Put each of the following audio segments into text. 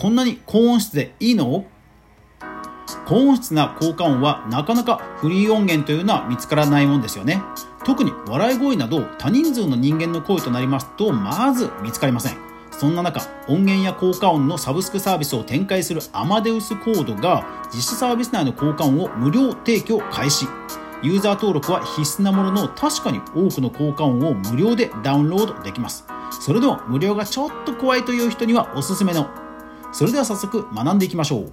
こんなに高音質でいいの？高音質な効果音はなかなかフリー音源というのは見つからないもんですよね。特に笑い声など多人数の人間の声となりますとまず見つかりません。そんな中、音源や効果音のサブスクサービスを展開するアマデウスコードが実施サービス内の効果音を無料提供開始。ユーザー登録は必須なものの確かに多くの効果音を無料でダウンロードできます。それでも無料がちょっと怖いという人にはおすすめの。それでは早速学んでいきましょう。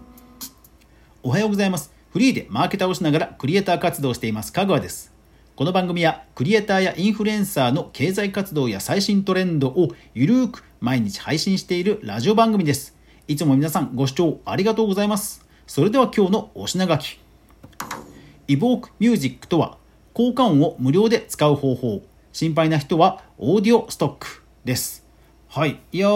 おはようございます。フリーでマーケターをしながらクリエイター活動をしています、かぐわです。この番組はクリエイターやインフルエンサーの経済活動や最新トレンドをゆるーく毎日配信しているラジオ番組です。いつも皆さんご視聴ありがとうございます。それでは今日のお品書き。イボークミュージックとは効果音を無料で使う方法心配な人はオーディオストックですはいいや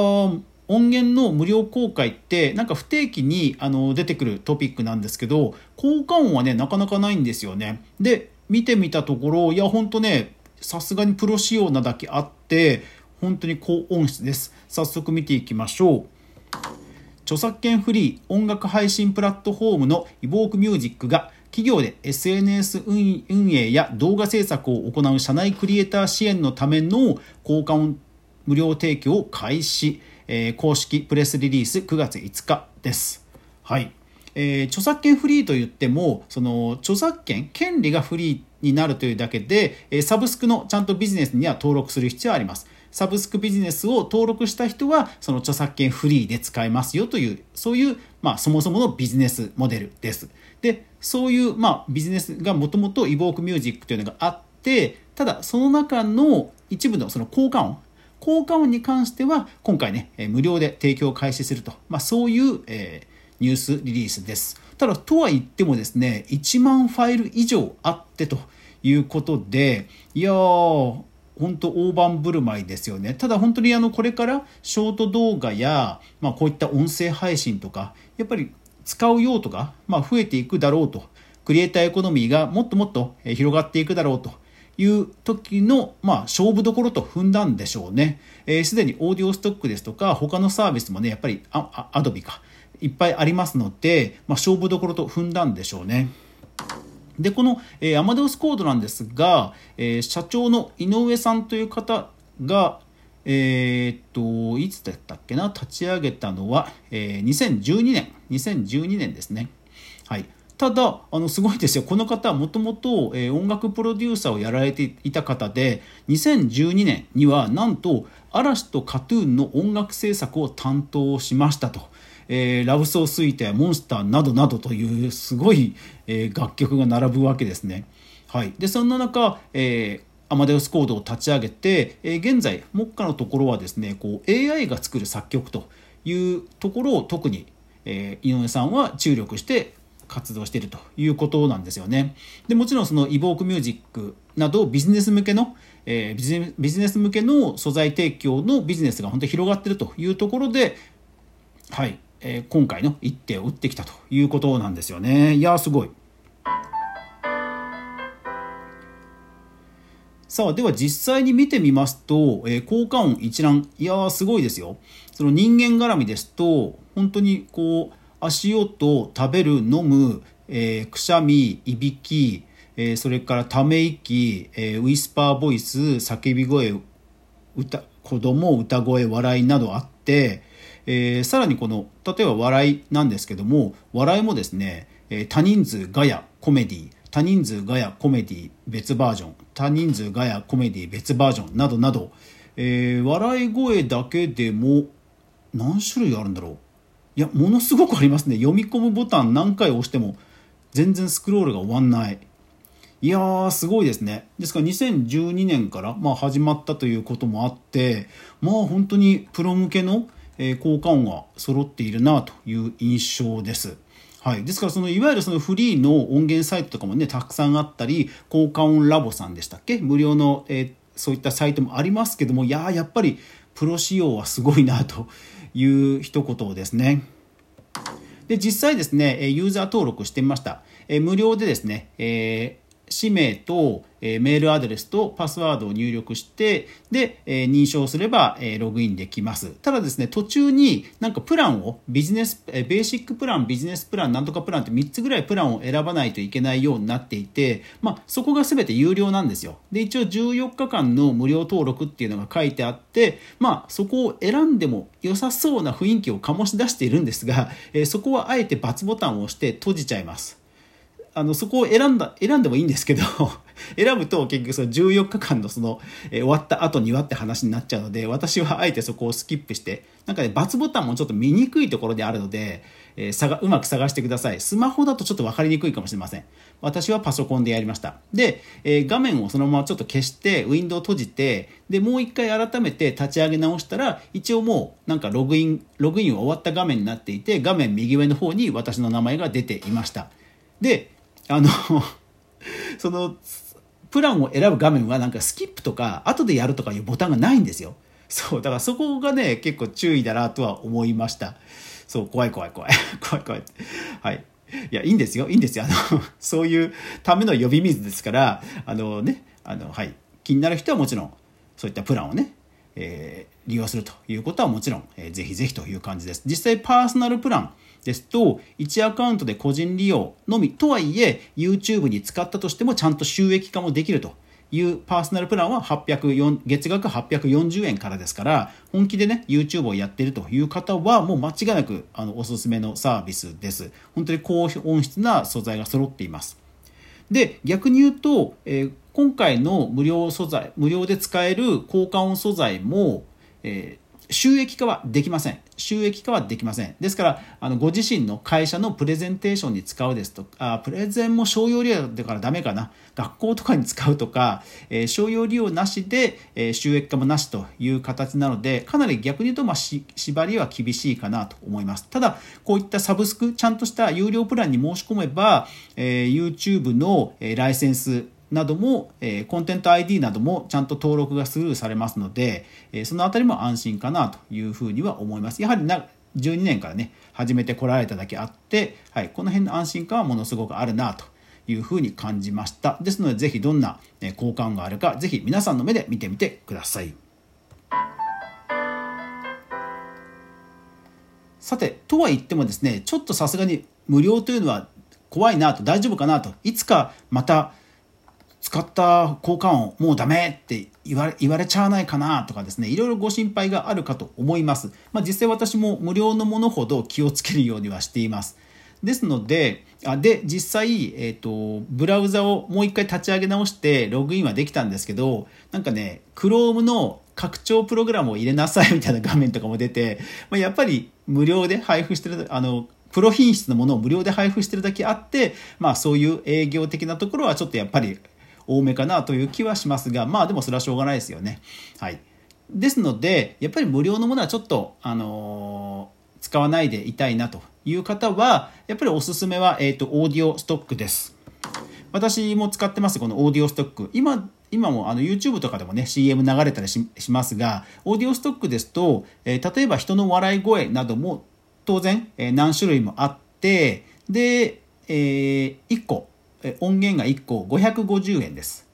音源の無料公開ってなんか不定期にあの出てくるトピックなんですけど効果音はねなかなかないんですよね。で見てみたところいやほんとねさすがにプロ仕様なだけあって本当に高音質です。早速見ていきましょう。著作権フリー音楽配信プラットフォームのイボークミュージックが企業で SNS 運営や動画制作を行う社内クリエイター支援のための交換無料提供を開始、えー、公式プレスリリース9月5日です。はい。えー、著作権フリーといっても、その著作権、権利がフリーになるというだけで、えサブスクのちゃんとビジネスには登録する必要はあります。サブスクビジネスを登録した人は、その著作権フリーで使えますよという、そういう、まあ、そもそものビジネスモデルです。で、そういう、まあ、ビジネスがもともとイボークミュージックというのがあって、ただ、その中の一部のその効果音、効果音に関しては、今回ね、無料で提供を開始すると、まあ、そういう、え、ニュースリリースです。ただ、とは言ってもですね、1万ファイル以上あってということで、いやー、本当大盤振る舞いですよね。ただ本当にあのこれからショート動画や、まあ、こういった音声配信とかやっぱり使う用途が、まあ、増えていくだろうと、クリエイターエコノミーがもっともっと広がっていくだろうという時の、まあ、勝負どころと踏んだんでしょうね。す、えー、で、にオーディオストックですとか、他のサービスもね、やっぱりアアドビか、いっぱいありますので、まあ、勝負どころと踏んだんでしょうね。で、この、えー、アマデウスコードなんですが、えー、社長の井上さんという方が、えー、っと、いつだったっけな、立ち上げたのは、えー、2012年、2012年ですね。はい。ただ、あの、すごいですよ。この方はもともと音楽プロデューサーをやられていた方で、2012年にはなんと嵐とカトゥーンの音楽制作を担当しましたと。えー、ラブソースイートやモンスターなどなどというすごい、えー、楽曲が並ぶわけですね。はい。で、そんな中、えーアマデウスコードを立ち上げて、えー、現在目下のところはですねこう AI が作る作曲というところを特に、えー、井上さんは注力して活動しているということなんですよね。でもちろんそのイボークミュージックなどビジネス向けの、えー、ビジネス向けの素材提供のビジネスが本当に広がっているというところで、はい、えー、今回の一手を打ってきたということなんですよね。いやすごい。さあ、では実際に見てみますと、えー、効果音一覧、いやーすごいですよ。その人間絡みですと、本当にこう、足音、食べる、飲む、えー、くしゃみ、いびき、えー、それからため息、えー、ウィスパーボイス、叫び声、歌、子供、歌声、笑いなどあって、え、さらにこの、例えば笑いなんですけども、笑いもですね、え、多人数ガヤ、コメディ、多人数ガヤコメディ別バージョン多人数ガヤコメディ別バージョンなどなど、え、笑い声だけでも何種類あるんだろう。いやものすごくありますね。読み込むボタン何回押しても全然スクロールが終わんない。いやーすごいですね。ですから2012年から、まあ、始まったということもあってまあ本当にプロ向けの効果音が揃っているなという印象です。はい、ですからそのいわゆるそのフリーの音源サイトとかもねたくさんあったり効果音ラボさんでしたっけ？無料の、えー、そういったサイトもありますけどもいややっぱりプロ仕様はすごいなという一言ですね。で実際ですねユーザー登録してみました。え無料でですね、えー、氏名とえメールアドレスとパスワードを入力してで、え認証すれば、えログインできます。ただですね途中になんかプランをビジネス、えベーシックプランビジネスプランなんとかプランって3つぐらいプランを選ばないといけないようになっていて、まあ、そこが全て有料なんですよ。で一応14日間の無料登録っていうのが書いてあってまあそこを選んでも良さそうな雰囲気を醸し出しているんですが、えそこはあえて×ボタンを押して閉じちゃいます。あのそこを選んだ選んでもいいんですけど 選ぶと結局その14日間のその、え終わった後にはって話になっちゃうので私はあえてそこをスキップしてなんかね×ボタンもちょっと見にくいところであるので、えー、がうまく探してください。スマホだとちょっと分かりにくいかもしれません。私はパソコンでやりました。で、えー、画面をそのままちょっと消してウィンドウ閉じてでもう一回改めて立ち上げ直したら一応もうなんかログインログインは終わった画面になっていて画面右上の方に私の名前が出ていました。であのそのプランを選ぶ画面はなんかスキップとか後でやるとかいうボタンがないんですよ。そう、だからそこがね、結構注意だなとは思いました。そう、怖い怖い怖い。怖い怖い。はい。いや、いいんですよ。いいんですよ。あの、そういうための呼び水ですから、あのね、あの、はい。気になる人はもちろん、そういったプランをね、えー、利用するということはもちろん、えー、ぜひぜひという感じです。実際パーソナルプランですと、1アカウントで個人利用のみとはいえ、YouTube に使ったとしてもちゃんと収益化もできるというパーソナルプランは804月額840円からですから、本気でね、YouTube をやっているという方は、もう間違いなくあのおすすめのサービスです。本当に高音質な素材が揃っています。で、逆に言うと、えー、今回の無料素材、無料で使える効果音素材も、えー収益化はできません。収益化はできません。ですから、あのご自身の会社のプレゼンテーションに使うですとか、プレゼンも商用利用だからダメかな。学校とかに使うとか、えー、商用利用なしで、えー、収益化もなしという形なので、かなり逆に言うと、まあ、縛りは厳しいかなと思います。ただ、こういったサブスク、ちゃんとした有料プランに申し込めば、えー、YouTube の、えライセンス、なども、えー、コンテント ID などもちゃんと登録がスルーされますので、えー、そのあたりも安心かなというふうには思います。やはりな12年からね、始めてこられただけあって、はい、この辺の安心感はものすごくあるなというふうに感じました。ですので、ぜひどんな交換があるか、ぜひ皆さんの目で見てみてください。さて、とは言ってもですね、ちょっとさすがに無料というのは怖いなと、大丈夫かなと、いつかまた使った交換音もうダメって言われ言われちゃわないかなとかですねいろいろご心配があるかと思います、まあ、実際私も無料のものほど気をつけるようにはしています。ですのであで実際、えーと、ブラウザをもう一回立ち上げ直してログインはできたんですけどなんかね Chrome の拡張プログラムを入れなさいみたいな画面とかも出て、まあ、やっぱり無料で配布してるあのプロ品質のものを無料で配布してるだけあって、まあそういう営業的なところはちょっとやっぱり多めかなという気はしますが、まあでもそれはしょうがないですよね。はい。ですので、やっぱり無料のものはちょっと、あのー、使わないでいたいなという方は、やっぱりおすすめは、えっ、ー、と、オーディオストックです。私も使ってます、このオーディオストック。今、今もあの YouTube とかでもね CM 流れたりしますがオーディオストックですと、えー、例えば人の笑い声なども当然、え、何種類もあってで、えー、1個音源が1個550円です。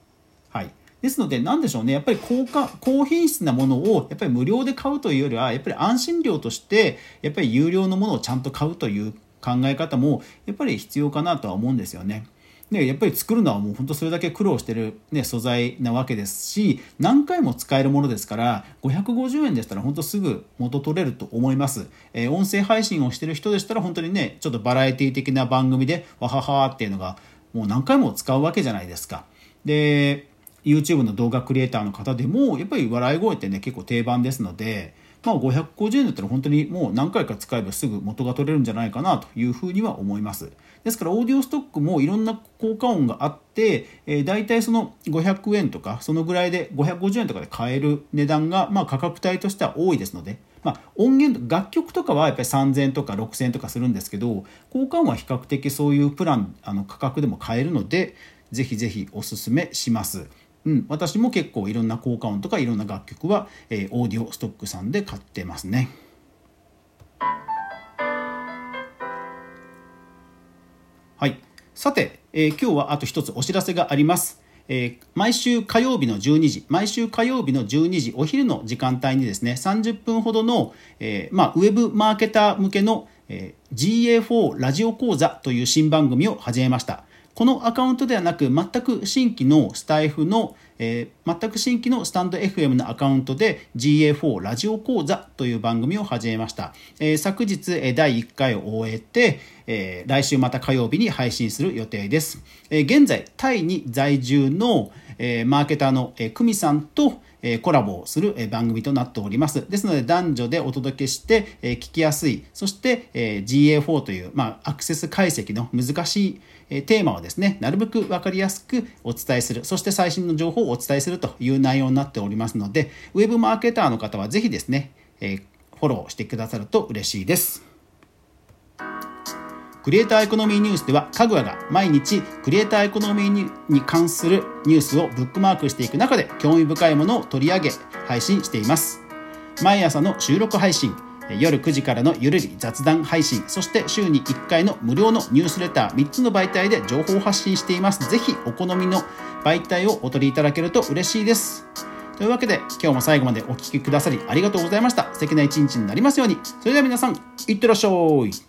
はい。ですので、何でしょうね。やっぱり高価、高品質なものをやっぱり無料で買うというよりは、やっぱり安心料として、やっぱり有料のものをちゃんと買うという考え方も、やっぱり必要かなとは思うんですよね。でやっぱり作るのはもう本当それだけ苦労してる、ね、素材なわけですし何回も使えるものですから550円でしたら本当すぐ元取れると思います、えー、音声配信をしてる人でしたら本当にねちょっとバラエティ的な番組でわははーっていうのがもう何回も使うわけじゃないですか。で YouTube の動画クリエイターの方でもやっぱり笑い声ってね結構定番ですので、まあ、550円だったら本当にもう何回か使えばすぐ元が取れるんじゃないかなというふうには思います。ですからオーディオストックもいろんな効果音があって、えー、大体その500円とかそのぐらいで550円とかで買える値段が、まあ、価格帯としては多いですので、まあ、音源楽曲とかはやっぱり3000円とか6000円とかするんですけど交換は比較的そういうプランあの価格でも買えるのでぜひぜひおすすめします。うん、私も結構いろんな効果音とかいろんな楽曲は、えー、オーディオストックさんで買ってますね。はい。さて、えー、今日はあと一つお知らせがあります。えー、毎週火曜日の12時、毎週火曜日の12時、お昼の時間帯にですね、30分ほどの、えー、まあ、ウェブマーケター向けの、えー、GA4 ラジオ講座という新番組を始めました。このアカウントではなく、全く新規のスタイフの、えー、全く新規のスタンド FM のアカウントで GA4 ラジオ講座という番組を始めました。えー、昨日、え第1回を終えて、えー、来週また火曜日に配信する予定です。え現在、タイに在住の、えマーケターの、え久美さんと、えコラボをする、え番組となっております。ですので男女でお届けして、え聞きやすい、そして、え GA4 という、まあ、アクセス解析の難しい、えテーマをですね、なるべく分かりやすくお伝えする、そして最新の情報をお伝えするという内容になっておりますので、ウェブマーケターの方はぜひですね、えフォローしてくださると嬉しいです。クリエイターエコノミーニュースでは、かぐわが毎日クリエイターエコノミーに関するニュースをブックマークしていく中で興味深いものを取り上げ配信しています。毎朝の収録配信、夜9時からのゆるり雑談配信、そして週に1回の無料のニュースレター3つの媒体で情報発信しています。ぜひお好みの媒体をお取りいただけると嬉しいです。というわけで今日も最後までお聴きくださりありがとうございました。素敵な一日になりますように。それでは皆さん、いってらっしゃい。